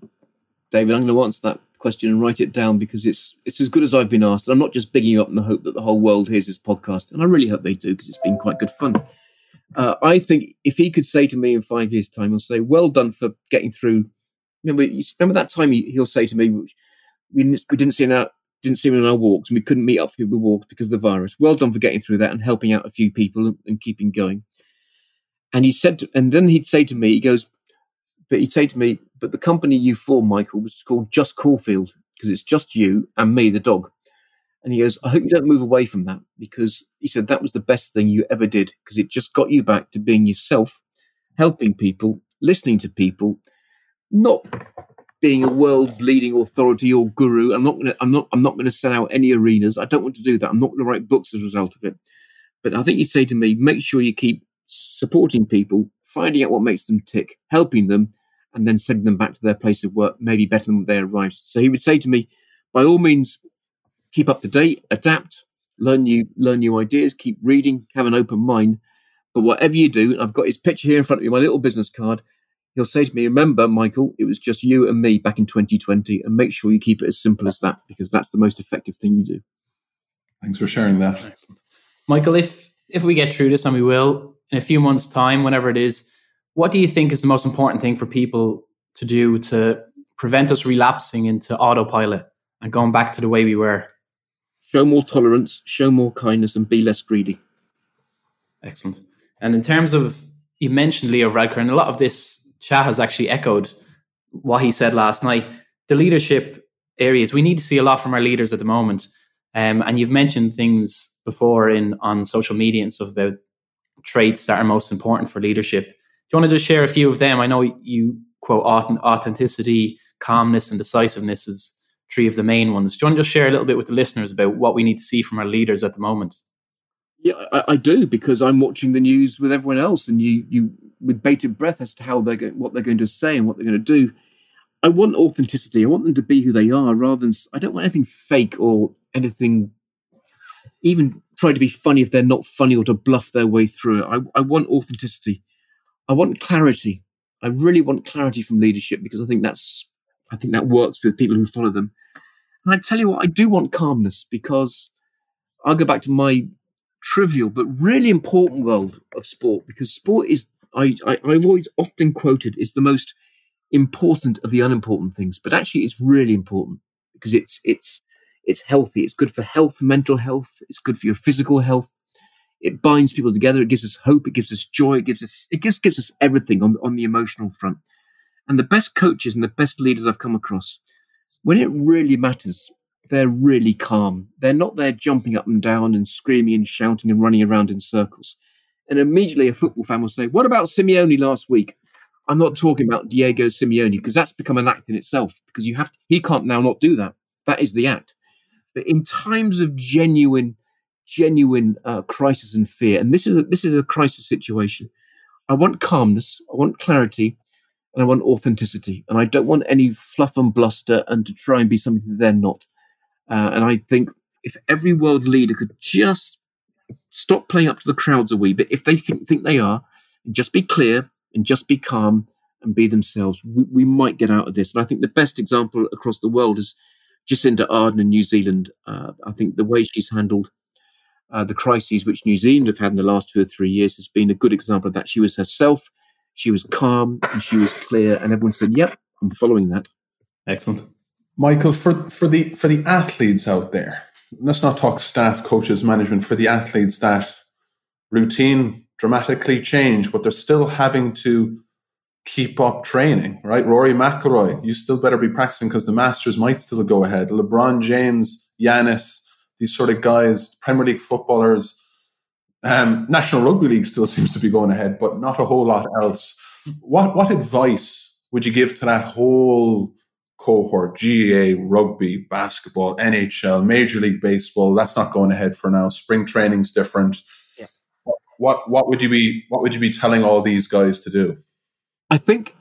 David, I'm going to answer that question and write it down because it's it's as good as I've been asked. I'm not just bigging you up in the hope that the whole world hears this podcast, and I really hope they do because it's been quite good fun. Uh, I think if he could say to me in five years' time, he'll say, "Well done for getting through remember, remember that time he, will say to me, we, we didn't see him out, didn't see him in our walks, and we couldn't meet up for people walks because of the virus. Well done for getting through that and helping out a few people and, and keeping going. And he said, to, and then he'd say to me, he goes, but he'd say to me, but the company you formed, Michael, was called Just Caulfield because it's just you and me, the dog. And he goes, I hope you don't move away from that because he said that was the best thing you ever did because it just got you back to being yourself, helping people, listening to people, not being a world's leading authority or guru. I'm not going to, I'm not, I'm not going to sell out any arenas. I don't want to do that. I'm not going to write books as a result of it. But I think you'd say to me, make sure you keep supporting people, finding out what makes them tick, helping them, and then sending them back to their place of work, maybe better than they arrived. So he would say to me, by all means, keep up to date, adapt, learn new, learn new ideas, keep reading, have an open mind. But whatever you do, I've got his picture here in front of me, my little business card. He'll say to me, remember, Michael, it was just you and me back in 2020 and make sure you keep it as simple as that because that's the most effective thing you do. Thanks for sharing that. Excellent. Michael, if, if we get through this and we will in a few months time, whenever it is, what do you think is the most important thing for people to do to prevent us relapsing into autopilot and going back to the way we were? Show more tolerance, show more kindness, and be less greedy. Excellent. And in terms of, you mentioned Leo Varadkar, and a lot of this chat has actually echoed what he said last night. The leadership areas, we need to see a lot from our leaders at the moment. Um, and you've mentioned things before in on social media and stuff about traits that are most important for leadership Do you want to just share a few of them? I know you quote authenticity, calmness, and decisiveness as three of the main ones. Do you want to just share a little bit with the listeners about what we need to see from our leaders at the moment? Yeah, I, I do because I'm watching the news with everyone else, and you you with bated breath as to how they're going, what they're going to say and what they're going to do. I want authenticity. I want them to be who they are, rather than I don't want anything fake or anything even try to be funny if they're not funny or to bluff their way through it. I, I want authenticity. I want clarity. I really want clarity from leadership because I think that's I think that works with people who follow them. And I tell you what, I do want calmness because I'll go back to my trivial but really important world of sport because sport is I, I I've always often quoted is the most important of the unimportant things, but actually it's really important because it's it's it's healthy. It's good for health, mental health. It's good for your physical health. It binds people together. It gives us hope. It gives us joy. It gives us, it just gives us everything on, on the emotional front. And the best coaches and the best leaders I've come across, when it really matters, they're really calm. They're not there jumping up and down and screaming and shouting and running around in circles. And immediately a football fan will say, What about Simeone last week? I'm not talking about Diego Simeone because that's become an act in itself because you have to, he can't now not do that. That is the act. But in times of genuine genuine uh, crisis and fear. And this is a, this is a crisis situation. I want calmness, I want clarity, and I want authenticity. And I don't want any fluff and bluster and to try and be something that they're not. Uh, and I think if every world leader could just stop playing up to the crowds a wee bit, if they think, think they are, and just be clear and just be calm and be themselves, we, we might get out of this. And I think the best example across the world is Jacinda Ardern in New Zealand. Uh, I think the way she's handled uh, the crises which New Zealand have had in the last two or three years has been a good example of that. She was herself, she was calm, and she was clear, and everyone said, "Yep, I'm following that." Excellent, Michael. For for the for the athletes out there, let's not talk staff, coaches, management. For the athletes, that routine dramatically changed, but they're still having to keep up training, right? Rory McIlroy, you still better be practicing because the Masters might still go ahead. LeBron James, Giannis, these sort of guys, Premier League footballers. Um, National Rugby League still seems to be going ahead, but not a whole lot else. What what advice would you give to that whole cohort? GAA, rugby, basketball, NHL, Major League Baseball. That's not going ahead for now. Spring training's different. Yeah. What what would you be what would you be telling all these guys to do? I think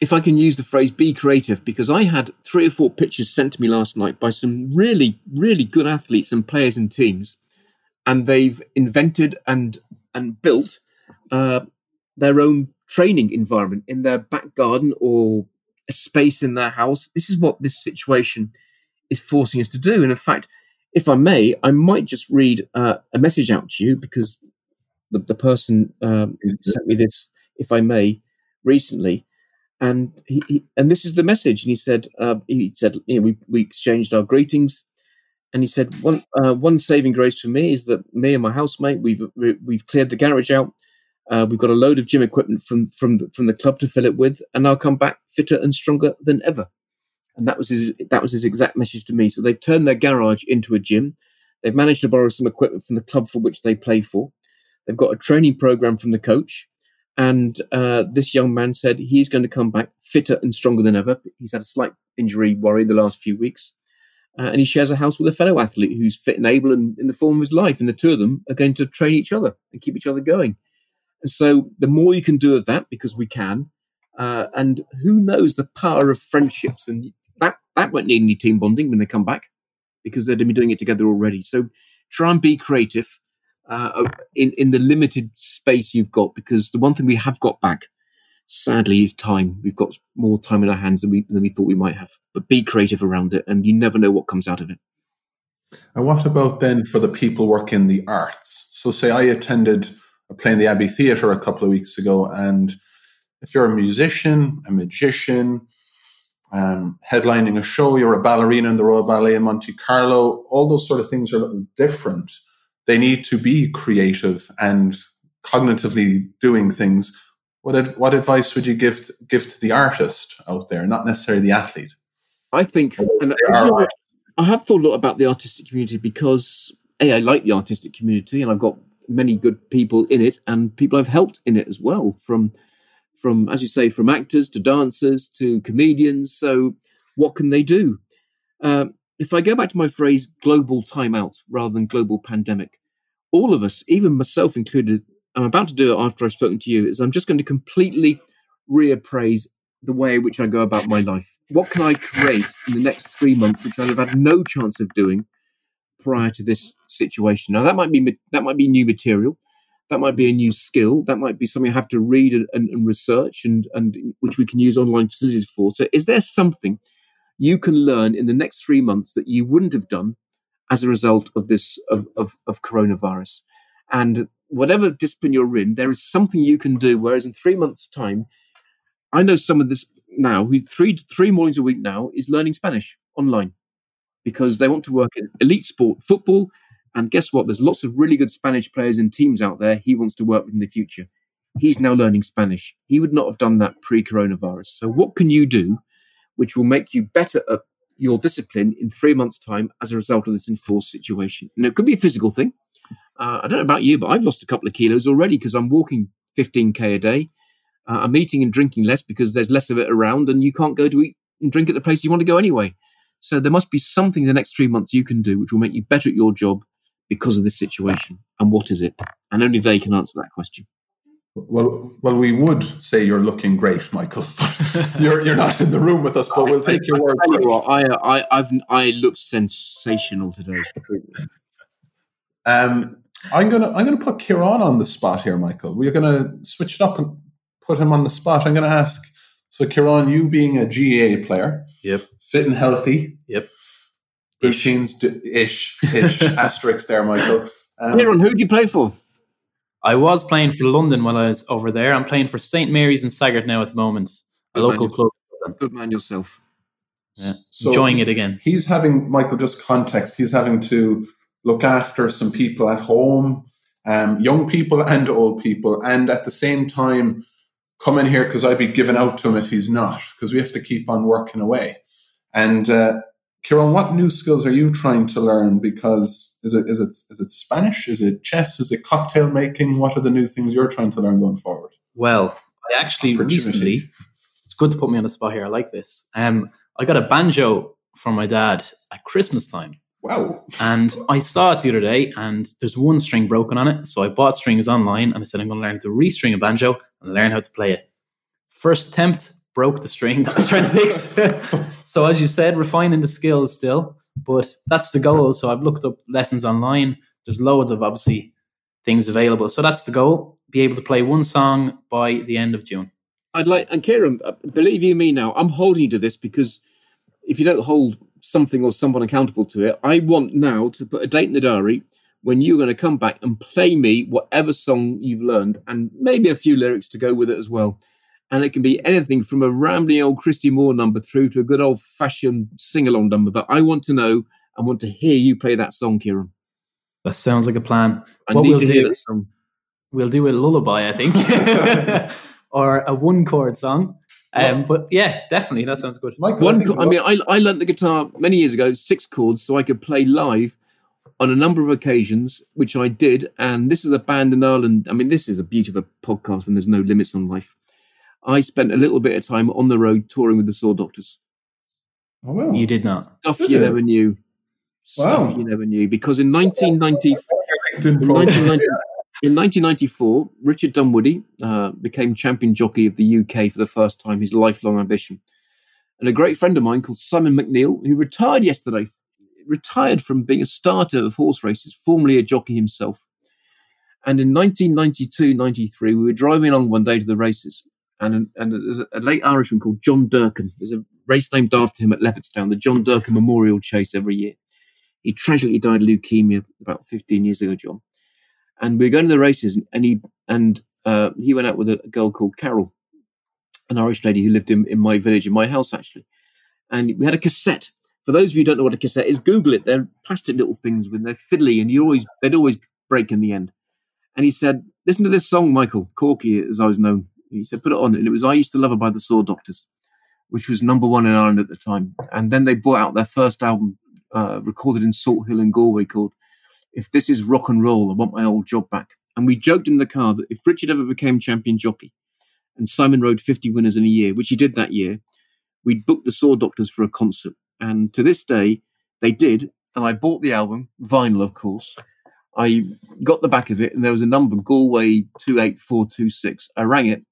if I can use the phrase be creative, because I had three or four pictures sent to me last night by some really, really good athletes and players and teams, and they've invented and and built uh, their own training environment in their back garden or a space in their house. This is what this situation is forcing us to do. And in fact, if I may, I might just read uh, a message out to you because the, the person um, sent me this, if I may, recently and he, he, and this is the message. And he said, uh, he said, you know, we we exchanged our greetings, and he said, one uh, one saving grace for me is that me and my housemate we've we've cleared the garage out, Uh, we've got a load of gym equipment from from the, from the club to fill it with, and I'll come back fitter and stronger than ever. And that was his that was his exact message to me. So they've turned their garage into a gym. They've managed to borrow some equipment from the club for which they play for. They've got a training program from the coach. And uh, this young man said he's going to come back fitter and stronger than ever. He's had a slight injury worry the last few weeks. Uh, and he shares a house with a fellow athlete who's fit and able and in the form of his life. And the two of them are going to train each other and keep each other going. So the more you can do of that, because we can, uh, and who knows the power of friendships and that, that won't need any team bonding when they come back because they've been doing it together already. So try and be creative uh, in in the limited space you've got, because the one thing we have got back, sadly, is time. We've got more time in our hands than we than we thought we might have. But be creative around it, and you never know what comes out of it. And what about then for the people working the arts? So, say I attended a play in the Abbey Theatre a couple of weeks ago, and if you're a musician, a magician, um, headlining a show, you're a ballerina in the Royal Ballet in Monte Carlo, all those sort of things are a little different they need to be creative and cognitively doing things. What ad- what advice would you give to, give to the artist out there, not necessarily the athlete? I think, and I, I have thought a lot about the artistic community because a I like the artistic community, and I've got many good people in it, and people I've helped in it as well. From from as you say, from actors to dancers to comedians. So, what can they do? Um, if I go back to my phrase global timeout rather than global pandemic, all of us, even myself included, I'm about to do it after I've spoken to you, is I'm just going to completely reappraise the way which I go about my life. What can I create in the next three months, which I'd have had no chance of doing prior to this situation? Now that might be that might be new material, that might be a new skill, that might be something I have to read and, and, research, and and which we can use online facilities for. So, is there something you can learn in the next three months that you wouldn't have done as a result of this of, of, of coronavirus. And whatever discipline you're in, there is something you can do. Whereas in three months' time, I know some of this now who three three mornings a week now is learning Spanish online because they want to work in elite sport football. And guess what? There's lots of really good Spanish players and teams out there he wants to work with in the future. He's now learning Spanish. He would not have done that pre coronavirus. So, what can you do which will make you better at your discipline in three months' time as a result of this enforced situation. And it could be a physical thing. Uh, I don't know about you, but I've lost a couple of kilos already because I'm walking 15k a day. Uh, I'm eating and drinking less because there's less of it around, and you can't go to eat and drink at the place you want to go anyway. So there must be something in the next three months you can do which will make you better at your job because of this situation. And what is it? And only they can answer that question. Well, well, we would say you're looking great, Michael. you're you're not in the room with us, but we'll take your word. You what, I I I've I looked sensational today. um, I'm gonna I'm gonna put Kieran on the spot here, Michael. We're gonna switch it up and put him on the spot. I'm gonna ask. So, Kieran, you being a GA player, yep, fit and healthy, yep, routines ish ish asterisk there, Michael. Um, Kieran, who do you play for? I was playing for London while I was over there. I'm playing for St Mary's in Saggart now at the moment, a Good local club. Good man yourself. Yeah. So Enjoying it again. He's having Michael. Just context. He's having to look after some people at home, um, young people and old people, and at the same time come in here because I'd be given out to him if he's not because we have to keep on working away. And uh, Kieran, what new skills are you trying to learn? Because is it is it is it Spanish? Is it chess? Is it cocktail making? What are the new things you're trying to learn going forward? Well, I actually recently. It's good to put me on the spot here. I like this. Um, I got a banjo from my dad at Christmas time. Wow! And I saw it the other day, and there's one string broken on it. So I bought strings online, and I said I'm going to learn to restring a banjo and learn how to play it. First attempt, broke the string that I was trying to fix. so as you said, refining the skills still, but that's the goal. So I've looked up lessons online. There's loads of obviously things available. So that's the goal: be able to play one song by the end of June. I'd like, and Kieran, uh, believe you me now, I'm holding you to this because if you don't hold something or someone accountable to it, I want now to put a date in the diary when you're going to come back and play me whatever song you've learned and maybe a few lyrics to go with it as well and it can be anything from a rambling old Christy Moore number through to a good old fashioned sing along number. But I want to know, I want to hear you play that song, Kieran. That sounds like a plan. I what need we'll to do, hear that song. we'll do a lullaby, I think, or a one chord song. Um, but yeah, definitely, that sounds good. Michael, One, think I mean, I, I learned the guitar many years ago, six chords, so I could play live on a number of occasions, which I did. And this is a band in Ireland. I mean, this is a beauty of a podcast when there's no limits on life. I spent a little bit of time on the road touring with the Saw Doctors. oh, well. You did not. Stuff Did you you? never knew. Stuff Wow. you never knew. Because in 1990, LinkedIn in profile. 1990 in 1994, Richard Dunwoody uh, became champion jockey of the UK for the first time, his lifelong ambition. And a great friend of mine called Simon McNeil, who retired yesterday, retired from being a starter of horse races, formerly a jockey himself. And in 1992 93, we were driving along one day to the races, and, and there's a, a late Irishman called John Durkan. There's a race named after him at Leopardstown, the John Durkan Memorial Chase every year. He tragically died of leukemia about 15 years ago, John and we were going to the races, and he and uh, he went out with a girl called Carol, an Irish lady who lived in, in my village, in my house actually, and we had a cassette. For those of you who don't know what a cassette is, Google it. They're plastic little things when they're fiddly, and you always they'd always break in the end. And he said, "Listen to this song, Michael Corky, as I was known." He said, "Put it on," and it was "I Used to Love Her" by the Saw Doctors, which was number one in Ireland at the time. And then they brought out their first album, uh, recorded in Salt Hill in Galway, called if this is rock and roll, I want my old job back. And we joked in the car that if Richard ever became champion jockey and Simon rode 50 winners in a year, which he did that year, we'd book the Saw Doctors for a concert. And to this day, they did. And I bought the album, vinyl, of course. I got the back of it, and there was a number, Galway 28426. I rang it,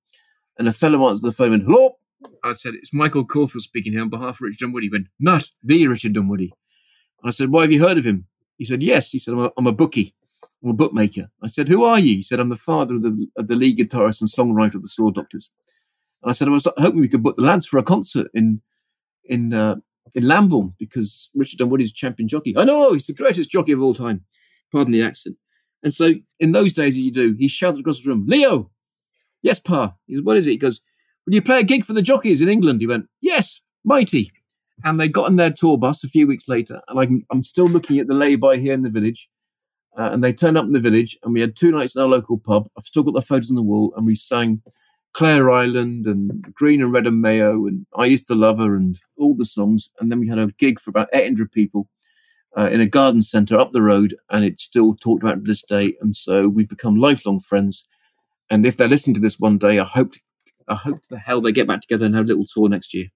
and a fellow answered the phone and, hello. I said, it's Michael Caulfield speaking here on behalf of Richard Dunwoody. He went, not the Richard Dunwoody. I said, why have you heard of him? He said, yes. He said, I'm a, I'm a bookie. I'm a bookmaker. I said, who are you? He said, I'm the father of the, of the lead guitarist and songwriter of the Saw Doctors. And I said, I was hoping we could book the lads for a concert in, in, uh, in Lambourn because Richard Dunwoody's a champion jockey. I know he's the greatest jockey of all time. Pardon the accent. And so in those days, as you do, he shouted across the room, Leo, yes, Pa. He goes, what is it? He goes, will you play a gig for the jockeys in England? He went, yes, mighty. And they got on their tour bus a few weeks later, and I can, I'm still looking at the lay-by here in the village. Uh, and they turned up in the village, and we had two nights in our local pub. I've still got the photos on the wall, and we sang Clare Island and Green and Red and Mayo, and I Used to Love Her, and all the songs. And then we had a gig for about 800 people uh, in a garden centre up the road, and it's still talked about to this day. And so we've become lifelong friends. And if they're listening to this one day, I hope, I hope to the hell they get back together and have a little tour next year.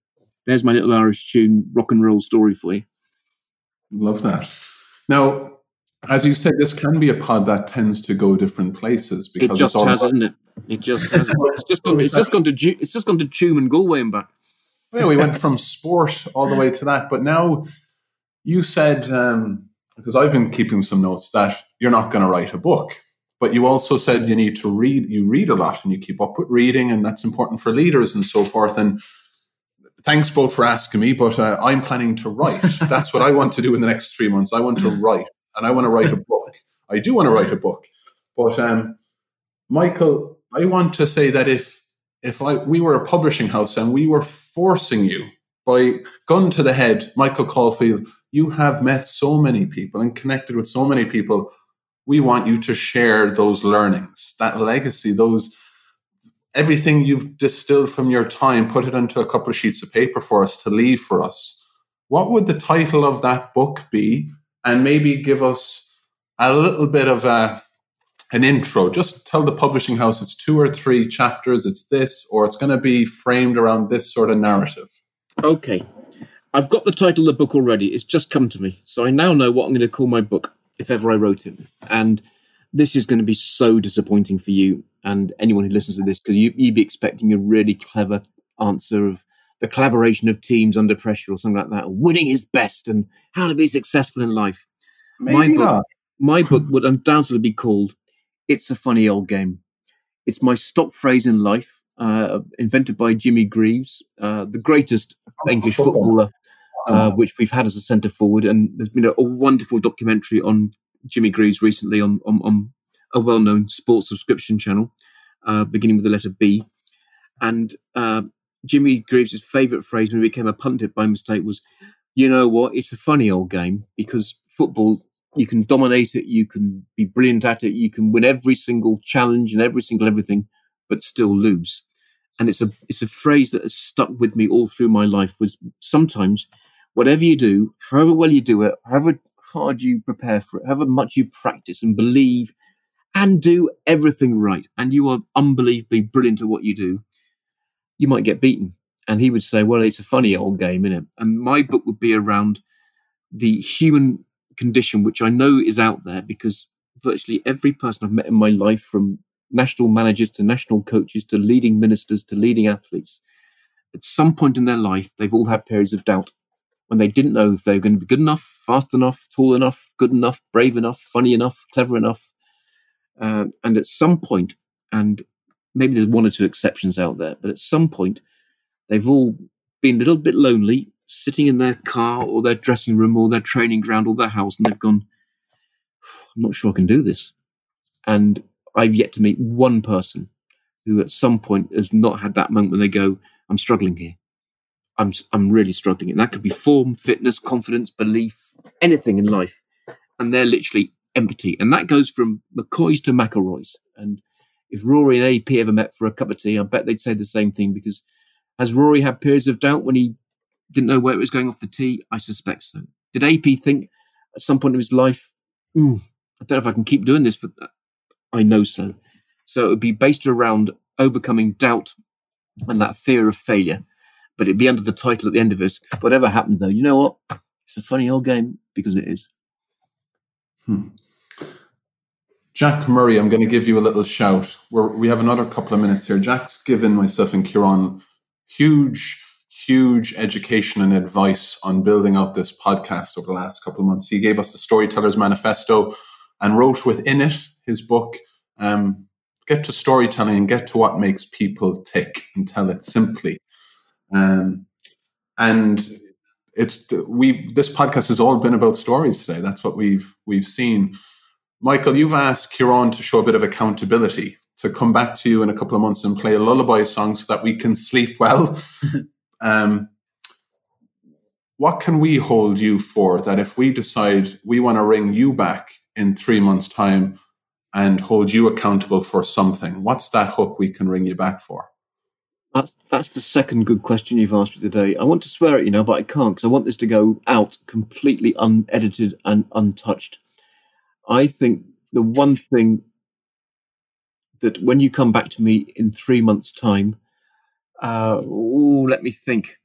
There's my little Irish tune, rock and roll story for you. Love that. Now, as you said, this can be a pod that tends to go different places because It just it's all has, about- isn't it? It just has. It's just gone. It's just gone to. It's just gone to Tuam and Galway and back. yeah, we went from sport all the way to that. But now you said, um, because I've been keeping some notes, that you're not going to write a book. But you also said you need to read, you read a lot and you keep up with reading, and that's important for leaders and so forth. And thanks both for asking me, but uh, I'm planning to write. that's what I want to do in the next three months. I want to write, and I want to write a book. I do want to write a book. But um, Michael, I want to say that if if I, we were a publishing house and we were forcing you by gun to the head, Michael Caulfield, you have met so many people and connected with so many people. We want you to share those learnings, that legacy, those everything you've distilled from your time, put it onto a couple of sheets of paper for us to leave for us. What would the title of that book be? And maybe give us a little bit of a an intro. Just tell the publishing house it's two or three chapters, it's this, or it's going to be framed around this sort of narrative. Okay, I've got the title of the book already. It's just come to me, so I now know what I'm going to call my book if ever I wrote it. And this is going to be so disappointing for you and anyone who listens to this because you, you'd be expecting a really clever answer of the collaboration of teams under pressure or something like that, winning is best and how to be successful in life. My book- my book would undoubtedly be called "It's a Funny Old Game." It's my stock phrase in life, uh, invented by Jimmy Greaves, uh, the greatest English football. footballer, uh, which we've had as a centre forward. And there's been a, a wonderful documentary on Jimmy Greaves recently on on, on a well-known sports subscription channel, uh, beginning with the letter B. And uh, Jimmy Greaves' favourite phrase when he became a pundit by mistake was, "You know what? It's a funny old game because football." you can dominate it, you can be brilliant at it, you can win every single challenge and every single everything, but still lose. And it's a it's a phrase that has stuck with me all through my life. Was sometimes whatever you do, however well you do it, however hard you prepare for it, however much you practice and believe and do everything right, and you are unbelievably brilliant at what you do, you might get beaten. And he would say, Well, it's a funny old game, isn't it? And my book would be around the human condition, which I know is out there because virtually every person I've met in my life, from national managers to national coaches to leading ministers to leading athletes, at some point in their life, they've all had periods of doubt when they didn't know if they were going to be good enough, fast enough, tall enough, good enough, brave enough, funny enough, clever enough. Uh, and at some point, and maybe there's one or two exceptions out there, but at some point, they've all been a little bit lonely, sitting in their car or their dressing room or their training ground or their house, and they've gone, I'm not sure I can do this. And I've yet to meet one person who at some point has not had that moment when they go, I'm struggling here. I'm, I'm really struggling. And that could be form, fitness, confidence, belief, anything in life. And they're literally empty. And that goes from McCoys to McIlroys. And if Rory and AP ever met for a cup of tea, I bet they'd say the same thing because has Rory had periods of doubt when he didn't know where it was going off the tee? I suspect so. Did AP think at some point in his life, mm, I don't know if I can keep doing this, but I know so. So it would be based around overcoming doubt and that fear of failure. But it'd be under the title at the end of it. Whatever happened, though, you know what? It's a funny old game because it is. Hmm. Jack Murray, I'm going to give you a little shout. We're, we have another couple of minutes here. Jack's given myself and Kieran huge, huge education and advice on building out this podcast over the last couple of months. He gave us the Storyteller's Manifesto and wrote within it his book, um, Get to Storytelling and Get to What Makes People Tick and Tell It Simply. Um, and it's we this podcast has all been about stories today. That's what we've we've seen. Michael, you've asked Kieran to show a bit of accountability, to come back to you in a couple of months and play a lullaby song so that we can sleep well. um, what can we hold you for that if we decide we want to ring you back in three months' time and hold you accountable for something? What's that hook we can ring you back for? That's, that's the second good question you've asked me today. I want to swear at you now, but I can't because I want this to go out completely unedited and untouched. I think the one thing that when you come back to me in three months' time, uh, ooh, let me think.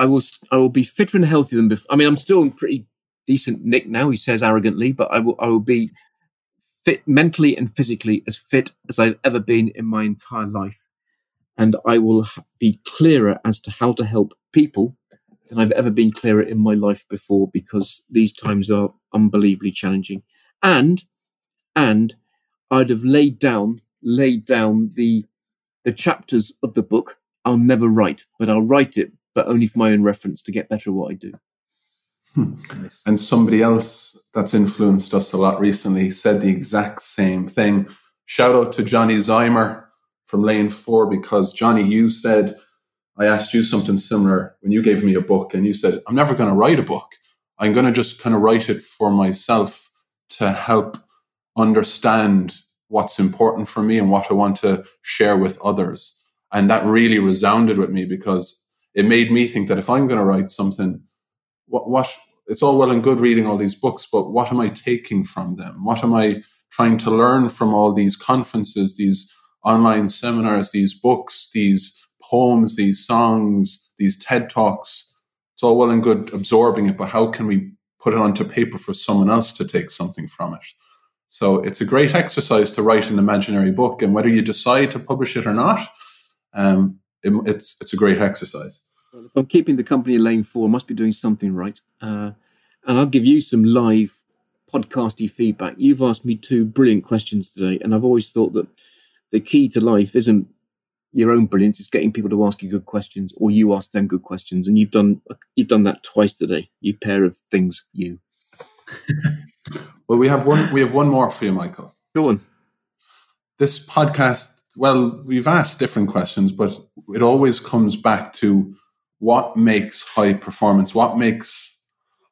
I will I will be fitter and healthier than before. I mean, I'm still in pretty decent nick now. He says arrogantly, but I will I will be fit mentally and physically as fit as I've ever been in my entire life, and I will be clearer as to how to help people than I've ever been clearer in my life before because these times are unbelievably challenging and and I'd have laid down laid down the the chapters of the book I'll never write, but I'll write it, but only for my own reference to get better at what I do. Hmm. Nice. And somebody else that's influenced us a lot recently said the exact same thing. Shout out to Johnny Zymer from Lane 4 because Johnny, you said, I asked you something similar when you gave me a book, and you said, I'm never going to write a book. I'm going to just kind of write it for myself to help understand what's important for me and what I want to share with others. And that really resounded with me because it made me think that if I'm going to write something, what, what, it's all well and good reading all these books, but what am I taking from them? What am I trying to learn from all these conferences, these online seminars, these books, these poems, these songs, these TED Talks? It's all well and good absorbing it, but how can we put it onto paper for someone else to take something from it. So it's a great exercise to write an imaginary book, and whether you decide to publish it or not, um, it, it's it's a great exercise. Well, if I'm keeping the company in lane four, I must be doing something right. Uh, and I'll give you some live podcasty feedback. You've asked me two brilliant questions today, and I've always thought that the key to life isn't your own brilliance; it's getting people to ask you good questions, or you ask them good questions. And you've done you've done that twice today. You pair of things, you. well, we have one. We have one more for you, Michael. Go on. This podcast. Well, we've asked different questions, but it always comes back to what makes high performance. What makes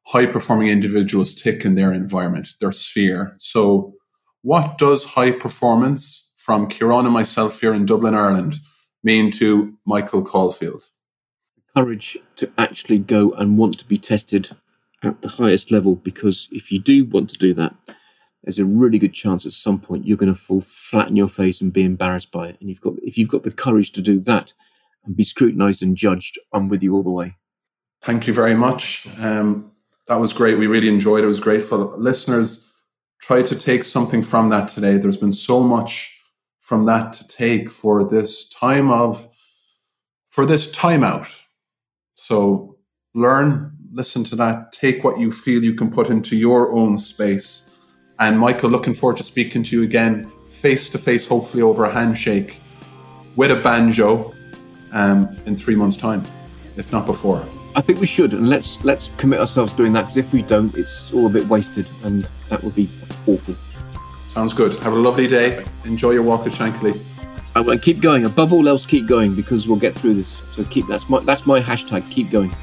high performing individuals tick in their environment, their sphere. So, what does high performance from Kieran and myself here in Dublin, Ireland, mean to Michael Caulfield? Courage to actually go and want to be tested at the highest level, because if you do want to do that, there's a really good chance at some point you're going to fall flat in your face and be embarrassed by it. And you've got if you've got the courage to do that and be scrutinized and judged, I'm with you all the way. Thank you very much. Um, that was great. We really enjoyed it. It was great for listeners. Try to take something from that today. There's been so much from that to take for this time of for this timeout. So learn, listen to that, take what you feel you can put into your own space. And Michael, looking forward to speaking to you again, face to face, hopefully over a handshake with a banjo um, in three months' time, if not before. I think we should, and let's let's commit ourselves doing that. Because if we don't, it's all a bit wasted, and that would be awful. Sounds good. Have a lovely day. Enjoy your walk at Shankly. And keep going. Above all else, keep going because we'll get through this. So keep that's my that's my hashtag. Keep going.